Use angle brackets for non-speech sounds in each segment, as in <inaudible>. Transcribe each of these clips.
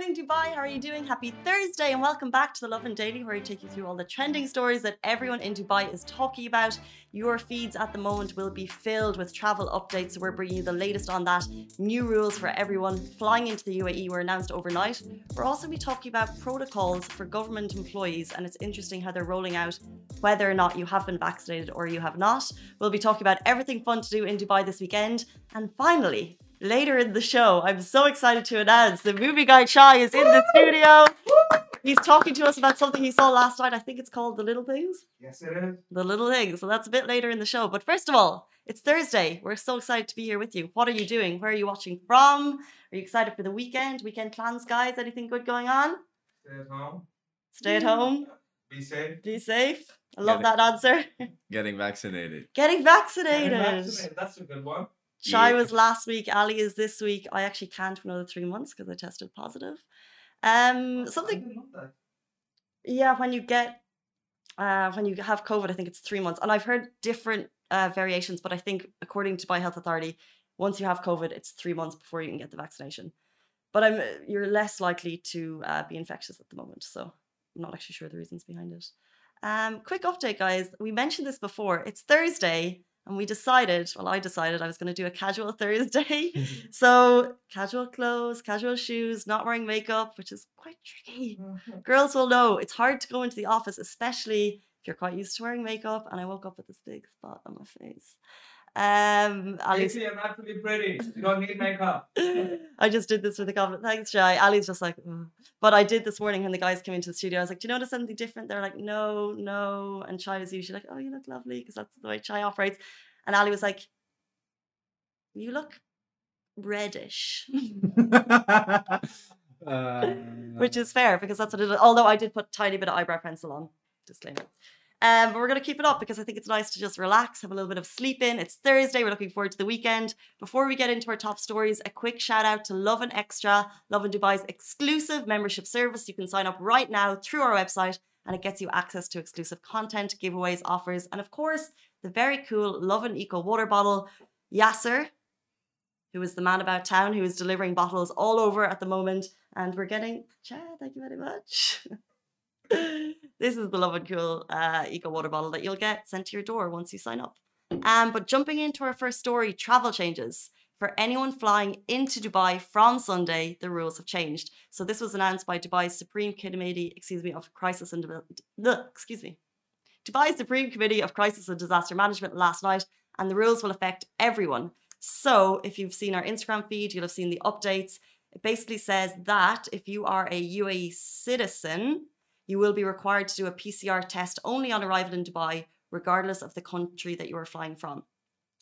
Morning, Dubai. How are you doing? Happy Thursday, and welcome back to the Lovin Daily, where we take you through all the trending stories that everyone in Dubai is talking about. Your feeds at the moment will be filled with travel updates, so we're bringing you the latest on that. New rules for everyone flying into the UAE were announced overnight. We're also be talking about protocols for government employees, and it's interesting how they're rolling out whether or not you have been vaccinated or you have not. We'll be talking about everything fun to do in Dubai this weekend, and finally later in the show, I'm so excited to announce the movie guy Chai is in the studio. He's talking to us about something he saw last night. I think it's called The Little Things. Yes, it is. The Little Things. So that's a bit later in the show. But first of all, it's Thursday. We're so excited to be here with you. What are you doing? Where are you watching from? Are you excited for the weekend? Weekend plans, guys? Anything good going on? Stay at home. Stay at home. Be safe. Be safe. I love Get it. that answer. <laughs> Getting vaccinated. Getting vaccinated. Vaccinated, That's a good one. Chai Yeah. was last week. Ali is this week. I actually can't for another three months because I tested positive. Um, something. didn't know that. Yeah, when you get, uh, when you have COVID, I think it's three months, and I've heard different uh, variations. But I think according to Dubai Health Authority, once you have COVID, it's three months before you can get the vaccination. But I'm you're less likely to uh, be infectious at the moment, so I'm not actually sure the reasons behind it. Um, quick update, guys. We mentioned this before. It's Thursday, and we decided. Well, I decided I was going to do a casual <laughs> Thursday. <laughs> so casual clothes, casual shoes, not wearing makeup, which is quite tricky mm-hmm. girls will know it's hard to go into the office, especially if you're quite used to wearing makeup. And I woke up with this big spot on my face. Um, Casey, I'm actually pretty. You don't need makeup. <laughs> I just did this with a comment. Thanks, Jai. Ali's just like, "Ugh." but I did this morning when the guys came into the studio. I was like, do you notice something different? They're like, no, no. And Chai is usually like, oh, you look lovely because that's the way Chai operates. And Ali was like, you look reddish. Uh, <laughs> <laughs> which is fair because that's what it is. Although I did put a tiny bit of eyebrow pencil on, disclaimer. Um, but we're going to keep it up because I think it's nice to just relax, have a little bit of sleep in. It's Thursday. We're looking forward to the weekend. Before we get into our top stories, a quick shout out to Lovin Extra, Lovin Dubai's exclusive membership service. You can sign up right now through our website and it gets you access to exclusive content, giveaways, offers, and of course, the very cool Lovin Eco water bottle. Yasser, who is the man about town who is delivering bottles all over at the moment. And we're getting, Chad, thank you very much. <laughs> this is the Love and Cool uh, Eco Water bottle that you'll get sent to your door once you sign up. Um, but jumping into our first story travel changes. For anyone flying into Dubai from Sunday, the rules have changed. So this was announced by Dubai's Supreme Committee, excuse me, of Crisis and excuse me, Dubai's Supreme Committee of Crisis and Disaster Management last night, and the rules will affect everyone. So, if you've seen our Instagram feed, you'll have seen the updates. It basically says that if you are a UAE citizen, you will be required to do a PCR test only on arrival in Dubai, regardless of the country that you are flying from.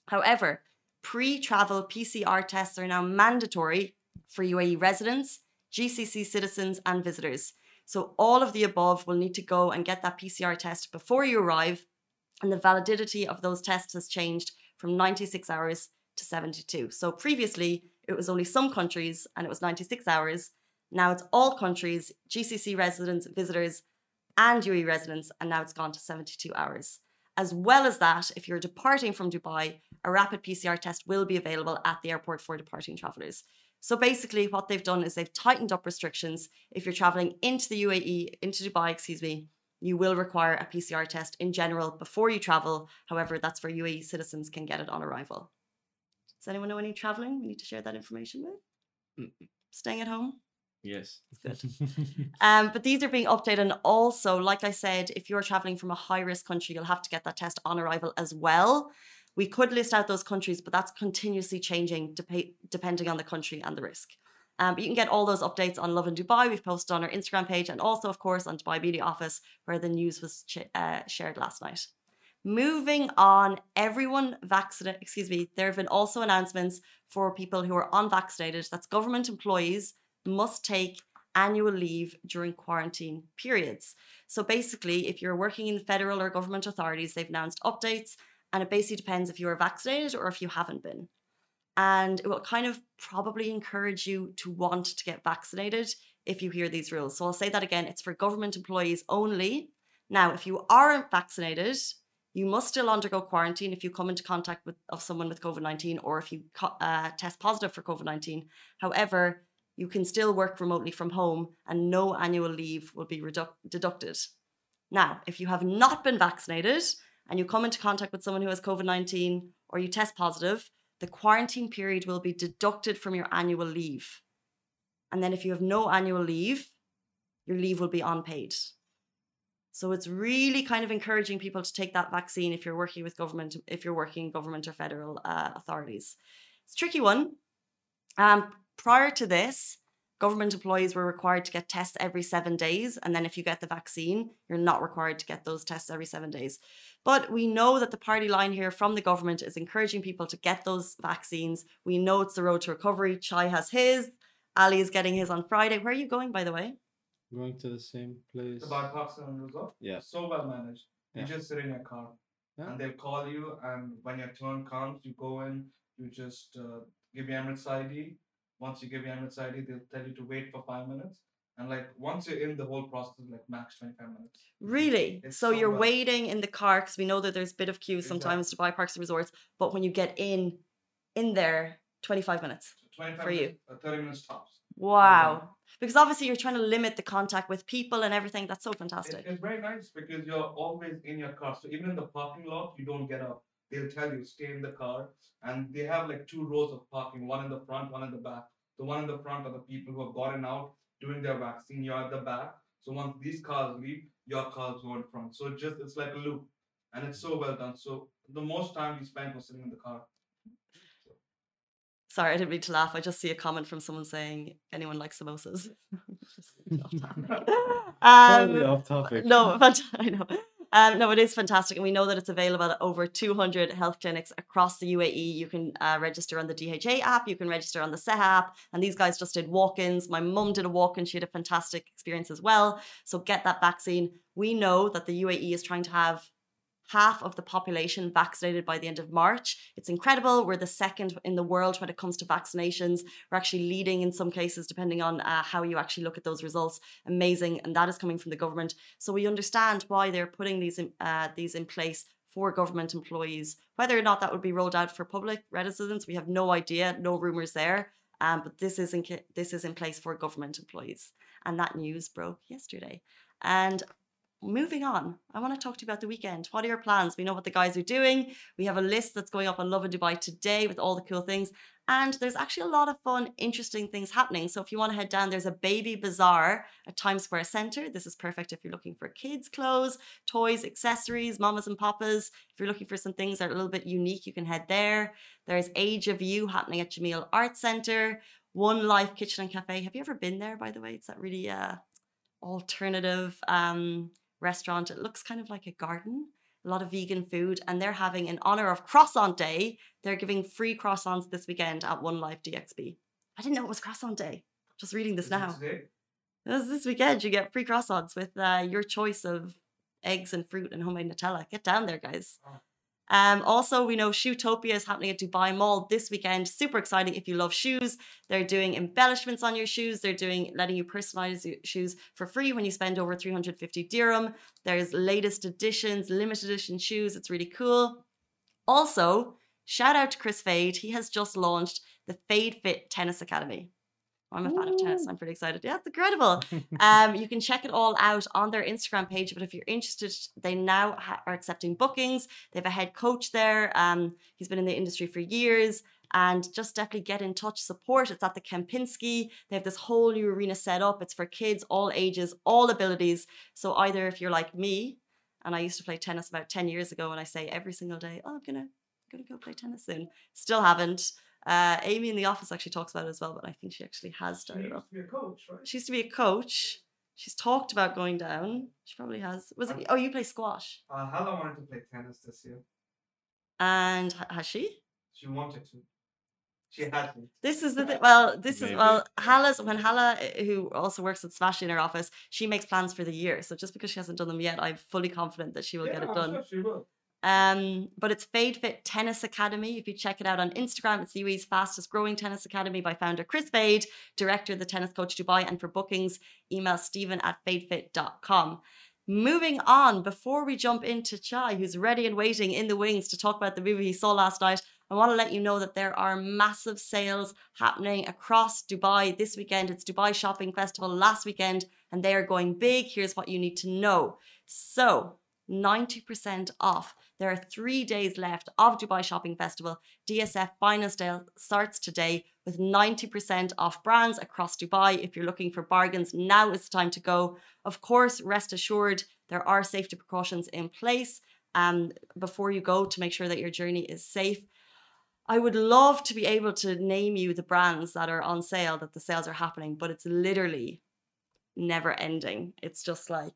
However, pre travel PCR tests are now mandatory for UAE residents, GCC citizens, and visitors. So, all of the above will need to go and get that PCR test before you arrive, and the validity of those tests has changed from 96 hours to 72. So, previously, it was only some countries and it was 96 hours. Now it's all countries, GCC residents, visitors, and UAE residents, and now it's gone to 72 hours. As well as that, if you're departing from Dubai, a rapid PCR test will be available at the airport for departing travelers. So basically, what they've done is they've tightened up restrictions. If you're traveling into the UAE, into Dubai, excuse me, you will require a PCR test in general before you travel. However, that's where UAE citizens can get it on arrival. Does anyone know any traveling we need to share that information with? Mm. Staying at home? Yes. Good. <laughs> Um, but these are being updated. And also, like I said, if you're traveling from a high risk country, you'll have to get that test on arrival as well. We could list out those countries, but that's continuously changing dep- depending on the country and the risk. Um, but you can get all those updates on Lovin Dubai. We've posted on our Instagram page and also, of course, on Dubai Media Office, where the news was ch- uh, shared last night. Moving on, everyone vaccinated, excuse me, there have been also announcements for people who are unvaccinated. That's government employees must take annual leave during quarantine periods. So basically, if you're working in federal or government authorities, they've announced updates, and it basically depends if you are vaccinated or if you haven't been. And it will kind of probably encourage you to want to get vaccinated if you hear these rules. So I'll say that again it's for government employees only. Now, if you aren't vaccinated, you must still undergo quarantine if you come into contact with of someone with COVID 19 or if you uh, test positive for COVID 19. However, you can still work remotely from home and no annual leave will be redu- deducted. Now, if you have not been vaccinated and you come into contact with someone who has COVID 19 or you test positive, the quarantine period will be deducted from your annual leave. And then if you have no annual leave, your leave will be unpaid. So it's really kind of encouraging people to take that vaccine if you're working with government, if you're working in government or federal uh, authorities. It's a tricky one. Um, prior to this, government employees were required to get tests every seven days. And then if you get the vaccine, you're not required to get those tests every seven days. But we know that the party line here from the government is encouraging people to get those vaccines. We know it's the road to recovery. Chai has his, Ali is getting his on Friday. Where are you going, by the way? Going to the same place. Dubai Parks and Resort. Yeah. So well managed. You Yeah. just sit in your car, Yeah. and they'll call you, and when your turn comes, you go in. You just uh, give your Emirates ID. Once you give your Emirates ID, they'll tell you to wait for five minutes. And like once you're in, the whole process like max twenty five minutes. Really? It's so so you're well- waiting in the car because we know that there's a bit of queue Exactly. sometimes Dubai Parks and Resorts. But when you get in, in there, 25 minutes. So 25 For you. minutes, uh, 30 minutes tops. Wow. Because obviously you're trying to limit the contact with people and everything. That's so It- fantastic. it's very nice because you're always in your car. So even in the parking lot, you don't get up. They'll tell you stay in the car, and they have like two rows of parking, one in the front, one in the back. The one in the front are the people who have gotten out doing their vaccine. You're at the back. So once these cars leave, your cars go in front. So it just it's like a loop, and it's so well done. So the most time we spent was sitting in the car. Sorry, I didn't mean to laugh. I just see a comment from someone saying, anyone likes samosas? <laughs> Just off topic. Totally um, off topic. no, <laughs> but I know. Um, no, it is fantastic, and we know that it's available at over 200 health clinics across the UAE. You can uh, register on the DHA app, you can register on the SEHA app, and these guys just did walk-ins. My mum did a walk-in; she had a fantastic experience as well. So get that vaccine. We know that the UAE is trying to have half of the population vaccinated by the end of March. It's incredible. We're the second in the world when it comes to vaccinations. We're actually leading in some cases, depending on uh, how you actually look at those results. Amazing, and that is coming from the government. So we understand why they're putting these in, uh, these in place for government employees. Whether or not that would be rolled out for public residents, we have no idea. No rumors there. Um, but this is in this is in place for government employees, and that news broke yesterday. And moving on, I want to talk to you about the weekend. What are your plans? We know what the guys are doing. We have a list that's going up on Lovin Dubai today with all the cool things. And there's actually a lot of fun, interesting things happening. So if you want to head down, there's a baby bazaar at Times Square Center. This is perfect if you're looking for kids' clothes, toys, accessories, mamas and papas. If you're looking for some things that are a little bit unique, you can head there. There's Age of You happening at Jameel Arts Center. One Life Kitchen and Cafe. Have you ever been there, by the way? It's that really uh, alternative um, restaurant. It looks kind of like a garden, a lot of vegan food, and they're having in honor of Croissant Day. They're giving free croissants this weekend at One Life DXB. I didn't know it was Croissant Day. Just reading this Is it now. This, this weekend, you get free croissants with uh, your choice of eggs and fruit and homemade Nutella. Get down there, guys. Oh. Um, also, we know Shoetopia is happening at Dubai Mall this weekend. Super exciting if you love shoes. They're doing embellishments on your shoes. They're doing letting you personalize your shoes for free when you spend over 350 dirham. There's latest editions, limited edition shoes. It's really cool. Also, shout out to Chris Fade. He has just launched the Fade Fit Tennis Academy. I'm a fan of tennis. I'm pretty excited. Yeah, it's incredible. um, you can check it all out on their Instagram page. But if you're interested, they now ha- are accepting bookings. They have a head coach there. Um, he's been in the industry for years. And just definitely get in touch, support. It's at the Kempinski. They have this whole new arena set up. It's for kids, all ages, all abilities. So either if you're like me, and I used to play tennis about 10 years ago, and I say every single day, oh, I'm gonna, gonna go play tennis soon. Still haven't. Uh, Amy in the office actually talks about it as well, but I think she actually has She started used up. to be a coach, right? She used to be a coach. She's talked about going down. She probably has. Was it? Oh, you play squash. Uh, Hala wanted to play tennis this year. And ha- has she? She wanted to. She hasn't. This is the thing. <laughs> Well, this is well. Hala's when Hala, uh, who also works at Smash in her office, she makes plans for the year. So just because she hasn't done them yet, I'm fully confident that she will yeah, get it I'm done. Sure she will. Um, but it's Fade Fit Tennis Academy. If you check it out on Instagram, it's the UAE's fastest growing tennis academy by founder Chris Fade, director of the Tennis Coach Dubai. And for bookings, email stephen at fadefit.com. Moving on, before we jump into Chai, who's ready and waiting in the wings to talk about the movie he saw last night, I want to let you know that there are massive sales happening across Dubai this weekend. It's Dubai Shopping Festival last weekend, and they are going big. Here's what you need to know. So, 90% off. There are three days left of Dubai Shopping Festival. DSF Final Sale starts today with 90% off brands across Dubai. If you're looking for bargains, now is the time to go. Of course, rest assured, there are safety precautions in place um, before you go to make sure that your journey is safe. I would love to be able to name you the brands that are on sale, that the sales are happening, but it's literally never ending. It's just like?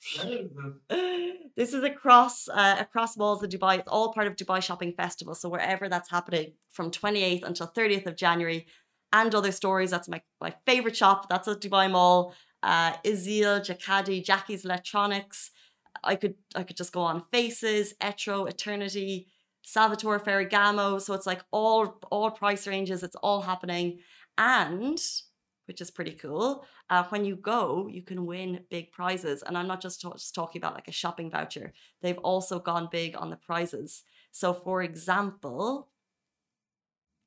<laughs> this is across uh, across malls in Dubai. It's all part of Dubai Shopping Festival. So wherever that's happening from 28th until 30th of January, and other stories. That's my my favorite shop. That's at Dubai Mall. Uh, Izil, Jacadi, Jackie's Electronics. I could I could just go on. Faces, Etro, Eternity, Salvatore Ferragamo. So it's like all all price ranges. It's all happening, and which is pretty cool. Uh, when you go, you can win big prizes. And I'm not just, ta- just talking about like a shopping voucher, they've also gone big on the prizes. So, for example,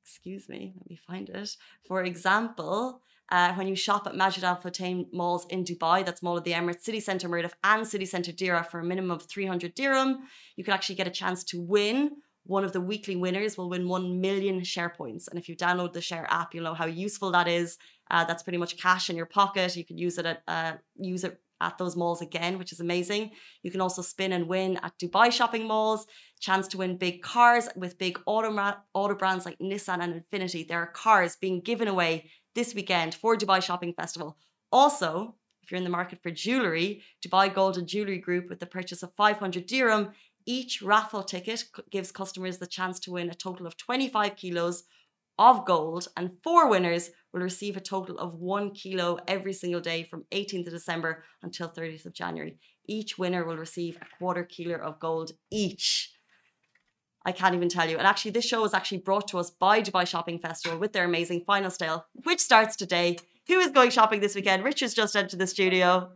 excuse me, let me find it. For example, uh, when you shop at Majid Al Futtaim malls in Dubai, that's Mall of the Emirates, City Centre Mirdif, and City Centre Deira for a minimum of 300 dirham, you can actually get a chance to win. One of the weekly winners will win 1 million share points. And if you download the share app, you'll know how useful that is. Uh, that's pretty much cash in your pocket. You can use it at uh, use it at those malls again, which is amazing. You can also spin and win at Dubai shopping malls. Chance to win big cars with big auto, auto brands like Nissan and Infiniti. There are cars being given away this weekend for Dubai Shopping Festival. Also, if you're in the market for jewelry, Dubai Gold and Jewelry Group, with the purchase of 500 dirham, each raffle ticket gives customers the chance to win a total of 25 kilos of gold, and four winners will receive a total of one kilo every single day from 18th of December until 30th of January. Each winner will receive a quarter kilo of gold each. I can't even tell you. And actually, this show is actually brought to us by Dubai Shopping Festival with their amazing final sale, which starts today. Who is going shopping this weekend? Richard's just entered the studio.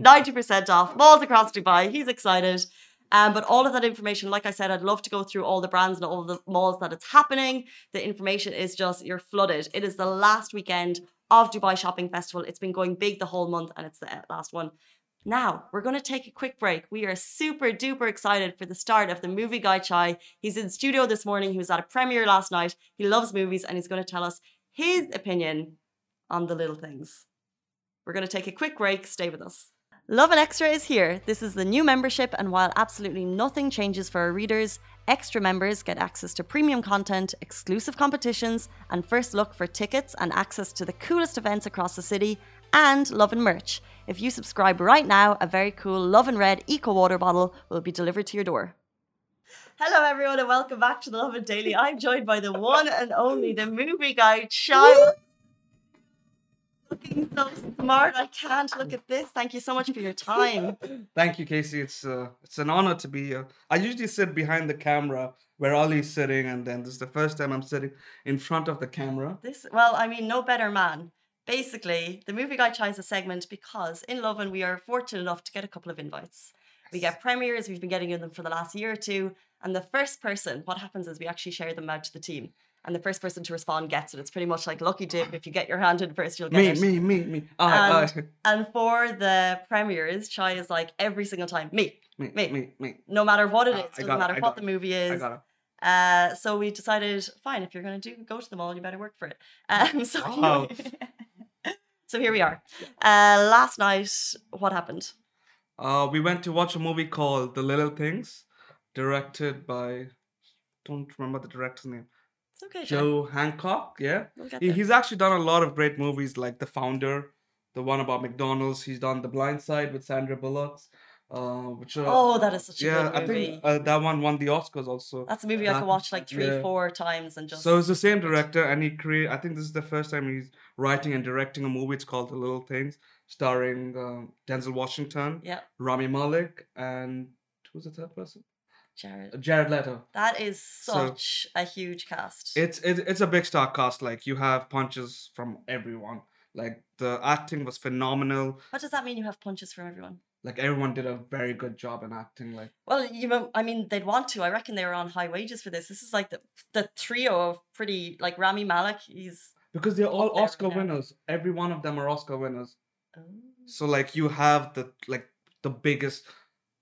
90% off, malls across Dubai. He's excited. Um, but all of that information, like I said, I'd love to go through all the brands and all the malls that it's happening. The information is just, you're flooded. It is the last weekend of Dubai Shopping Festival. It's been going big the whole month and it's the uh, last one. Now, we're going to take a quick break. We are super duper excited for the start of the movie guy Chai. He's in studio this morning. He was at a premiere last night. He loves movies and he's going to tell us his opinion on the little things. We're going to take a quick break. Stay with us. Lovin Extra is here. This is the new membership, and while absolutely nothing changes for our readers, extra members get access to premium content, exclusive competitions, and first look for tickets and access to the coolest events across the city, and Lovin merch. If you subscribe right now, a very cool Love and Red Eco Water bottle will be delivered to your door. Hello, everyone, and welcome back to the Lovin Daily. I'm joined by the one and only, the movie guy, Chai. Looking so smart. I can't look at this. Thank you so much for your time. Thank you, Casey. It's uh, it's an honor to be here. I usually sit behind the camera where Ali's sitting, and then this is the first time I'm sitting in front of the camera. This, well, I mean, no better man. Basically, the movie guy tries a segment because in Lovin we are fortunate enough to get a couple of invites. We get premieres. We've been getting them for the last year or two. And the first person, what happens is we actually share them out to the team. And the first person to respond gets it. It's pretty much like lucky dip. If you get your hand in first, you'll get Me, it. me, me, me. Um, I, I, And for the premieres, Chai is like every single time, me, me, me. me, me. no matter what it Ah, is, doesn't got it, matter what the movie I is. got it. Uh, so we decided, fine, if you're going to do go to the mall, you better work for it. <laughs> Um, so, Wow. <laughs> so here we are. Uh, last night, what happened? Uh, we went to watch a movie called The Little Things, directed by don't remember the director's name. Okay, Joe. Hancock. Yeah, We'll he, he's actually done a lot of great movies, like The Founder, the one about McDonald's. He's done The Blind Side with Sandra Bullock. Uh, which are, Oh, that is such a yeah, good I think uh, that one won the Oscars also. That's a movie I that- could watch like three, yeah. four times and just. So it's the same director, and he create. I think this is the first time he's writing and directing a movie. It's called The Little Things, starring um, Denzel Washington, yeah. Rami Malek, and who's the third person? Jared. Uh, Jared Leto. That is So- such a huge cast. It's it, it's a big star cast. Like you have punches from everyone. Like the acting was phenomenal. what does that mean? You have punches from everyone. Like everyone did a very good job in acting. Like Well, you know, I mean, they'd want to. I reckon they were on high wages for this. This is like the the trio of pretty like Rami Malek. He's because they're all Oscar right winners. Every one of them are Oscar winners. oh. So like you have the like the biggest,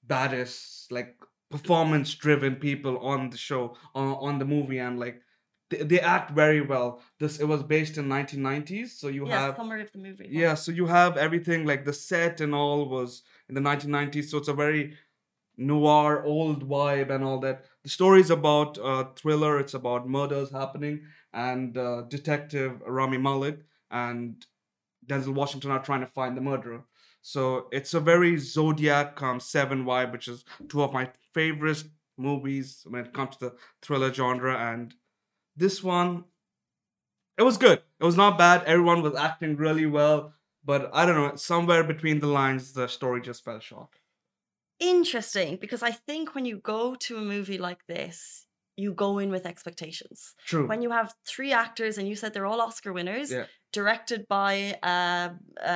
baddest like performance driven people on the show on on the movie and like they, they act very well. This it was based in 1990s, so you yeah, have summary of the movie. yeah, so you have everything like the set and all was in the 1990s, so it's a very noir old vibe and all that. The story is about a thriller. It's about murders happening and uh, detective Rami Malek and Denzel Washington are trying to find the murderer. So it's a very Zodiac um, Seven vibe, which is two of my favorite movies when it comes to the thriller genre. And this one, it was good. It was not bad. Everyone was acting really well, but I don't know. Somewhere between the lines, the story just fell short. Interesting, because I think when you go to a movie like this, you go in with expectations. True. When you have three actors and you said they're all Oscar winners, Yeah. Directed by uh,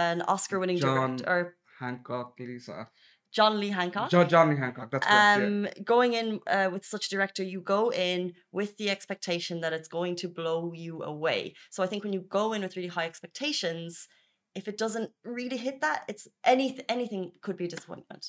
an Oscar-winning John director or Hancock, Lisa. John Lee Hancock. John Lee Hancock. That's correct. yeah. um going in uh, with such a director you go in with the expectation that it's going to blow you away so i think when you go in with really high expectations if it doesn't really hit that it's anything anything could be a disappointment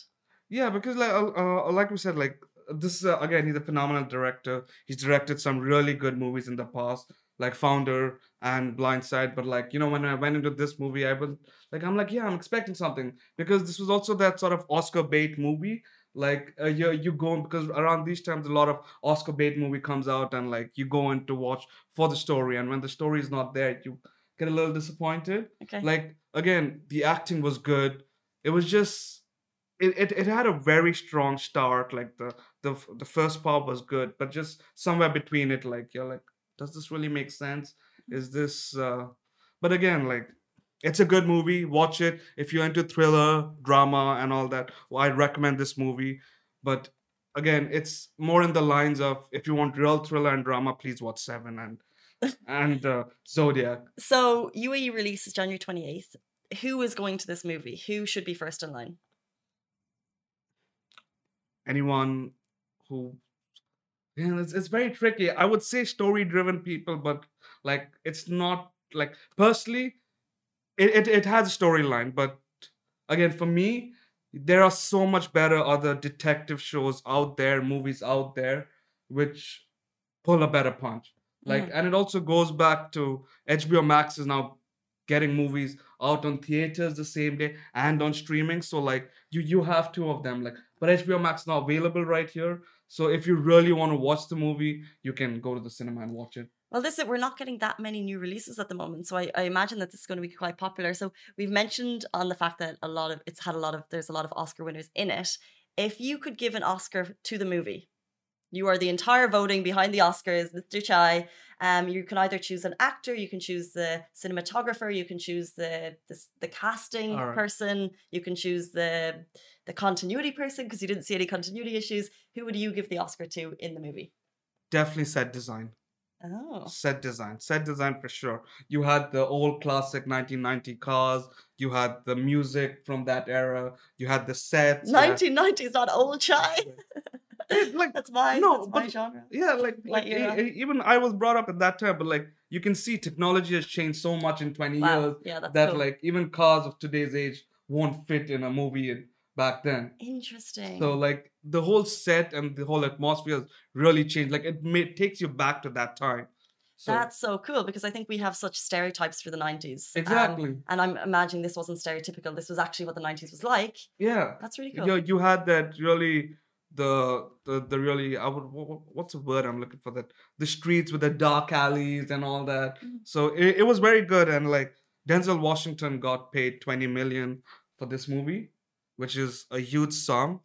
Yeah, because like uh, uh, like we said, like this uh, again he's a phenomenal director. He's directed some really good movies in the past, like Founder and Blindside. But like you know, when I went into this movie, I was like, I'm like, yeah, I'm expecting something. Because this was also that sort of Oscar bait movie. Like uh, you you go in because around these times a lot of Oscar bait movie comes out and like you go in to watch for the story. And when the story is not there, you get a little disappointed. Okay. Like again the acting was good. It was just it, it, it had a very strong start. Like the the the first part was good but just somewhere between it like you're like does this really make sense? Is this uh but again like it's a good movie. Watch it. If you're into thriller drama and all that well, i'd recommend this movie. But again it's more in the lines of if you want real thriller and drama please watch seven and <laughs> and uh, zodiac. So uae releases january 28th who is going to this movie? Who should be first in line? Anyone who yeah it's, it's very tricky. I would say story driven people but like it's not like personally it, it, it has a storyline but again for me there are so much better other detective shows out there movies out there which pull a better punch. Like mm. and it also goes back to hbo max is now getting movies out on theaters the same day and on streaming so like you you have two of them like but hbo max now available right here so if you really want to watch the movie you can go to the cinema and watch it Well, this is we're not getting that many new releases at the moment, so I, I imagine that this is going to be quite popular. So we've mentioned on the fact that a lot of it's had a lot of there's a lot of Oscar winners in it. If you could give an Oscar to the movie, you are the entire voting behind the Oscars, Mr. Chai. Um, you can either choose an actor, you can choose the cinematographer, you can choose the the, the casting Alright. person, you can choose the the continuity person because you didn't see any continuity issues. Who would you give the Oscar to in the movie? definitely set design Oh, set design set design for sure you had the old classic 1990 cars you had the music from that era you had the sets you 1990 is not old chai. <laughs> It, like That's my No, that's my but- genre. yeah like, like even i was brought up at that time but like you can see technology has changed so much in 20 Wow. years Yeah, that's that cool. like even cars of today's age won't fit in a movie back then interesting. so like the whole set and the whole atmosphere has really changed like it may, takes you back to that time so that's so cool because I think we have such stereotypes for the 90s. um, exactly and I'm imagining this wasn't stereotypical. This was actually what the 90s was like. yeah That's really cool. you, you had that really the the the really I would wha- wha- what's the word I'm looking for that the streets with the dark alleys and all that. Mhm. So it, it was very good and like Denzel Washington got paid 20 million for this movie, which is a huge sum.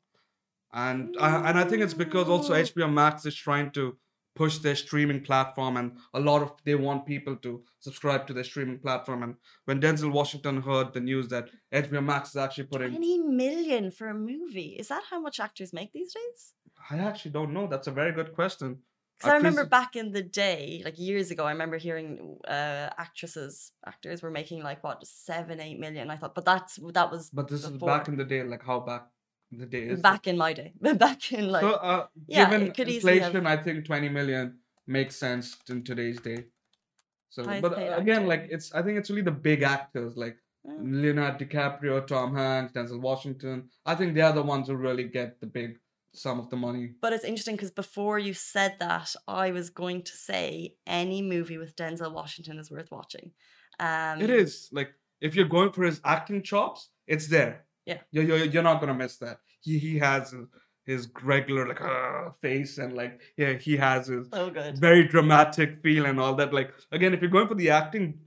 And I, and I think it's because also HBO Max is trying to push their streaming platform, and a lot of they want people to subscribe to their streaming platform. And when Denzel Washington heard the news that HBO Max is actually putting, 20 million for a movie. Is that how much actors make these days? I actually don't know. That's a very good question. Because I remember back in the day, like years ago, I remember hearing uh, actresses, actors were making like what seven, eight million. I thought, but that's that was But this is back in the day, like how back the day back in my day, <laughs> back in like so, uh, yeah, given easily have- inflation, I think 20 million makes sense in today's day. So, Highest but uh, again, actor. like it's, I think it's really the big actors like Oh. Leonardo DiCaprio, Tom Hanks, Denzel Washington. I think they are the ones who really get the big sum of the money. But it's interesting because before you said that, I was going to say any movie with Denzel Washington is worth watching. Um, it is like if you're going for his acting chops, it's there. Yeah. you're you're, you're not gonna miss that. He he has his, regular like uh, face and like yeah he has his good. very dramatic feel and all that. Like again, if you're going for the acting,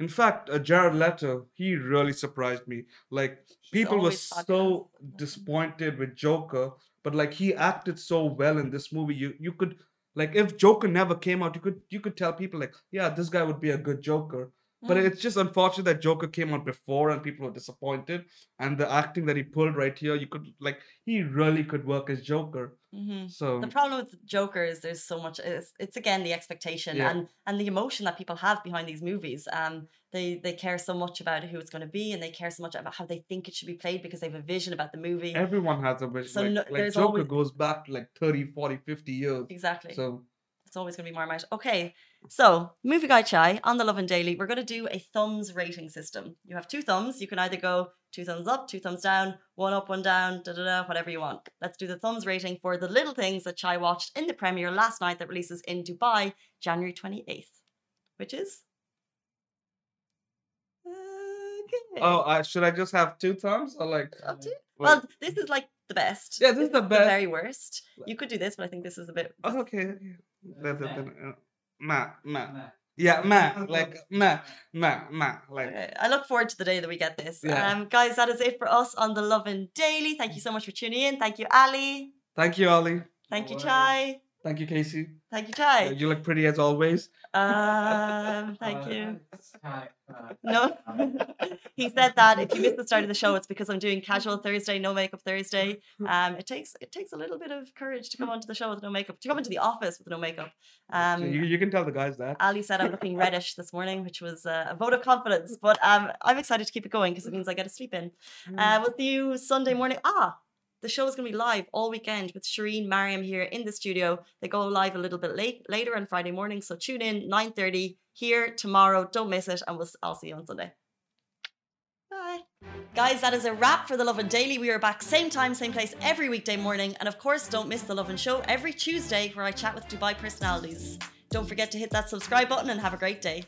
in fact, uh, Jared Leto, he really surprised me. Like He's people were so disappointed with Joker, but like he acted so well in this movie. You you could like if Joker never came out, you could you could tell people like yeah this guy would be a good Joker. But Mm. it's just unfortunate that Joker came out before and people were disappointed. And the acting that he pulled right here, you could like he really could work as Joker. Mhm. So The problem with Joker is there's so much. It's, it's again the expectation Yeah. and and the emotion that people have behind these movies. Um, they they care so much about who it's going to be, and they care so much about how they think it should be played because they have a vision about the movie. everyone has a vision. So like, no- like Joker always- goes back like 30, 40, 50 years. exactly. So It's always going to be more about. Okay, so movie Guy chai on the Lovin Daily. We're going to do a thumbs rating system. You have two thumbs. You can either go two thumbs up, two thumbs down, one up, one down, da da da, whatever you want. Let's do the thumbs rating for the little things that Chai watched in the premiere last night that releases in Dubai, January twenty eighth, which is. Okay. oh, I, should I just have two thumbs or like? Up to Well, this is like the best. Yeah, this is the best. very worst. You could do this, but I think this is a bit. oh, okay. That, that, that, nah, nah. Yeah, <laughs> nah. Like nah, nah, nah. Like Okay, I look forward to the day that we get this. Yeah. Um, guys, that is it for us on the Lovin Daily. Thank you so much for tuning in. Thank you, Ali. thank you, Ali. Thank you, Wow. Chai. Thank you, Casey. Thank you, Uh, Chai. You look pretty as always. Um, <laughs> thank you. No, <laughs> he said that if you missed the start of the show, <laughs> it's because I'm doing casual Thursday, no makeup Thursday. Um, it takes it takes a little bit of courage to come onto the show with no makeup, to come into the office with no makeup. Um, So you, you can tell the guys that. Ali said I'm looking reddish this morning, which was uh, a vote of confidence. But um, I'm excited to keep it going because it means I get to sleep in. Uh, we'll you Sunday morning. Ah, the show is going to be live all weekend with Shireen Mariam here in the studio. They go live a little bit late later on Friday morning, so tune in 9:30 here tomorrow. Don't miss it, and we'll I'll see you on Sunday. Bye. Guys, that is a wrap for the Lovin Daily. We are back same time, same place every weekday morning. And of course, don't miss the Lovin Show every Tuesday where I chat with Dubai personalities. Don't forget to hit that subscribe button and have a great day.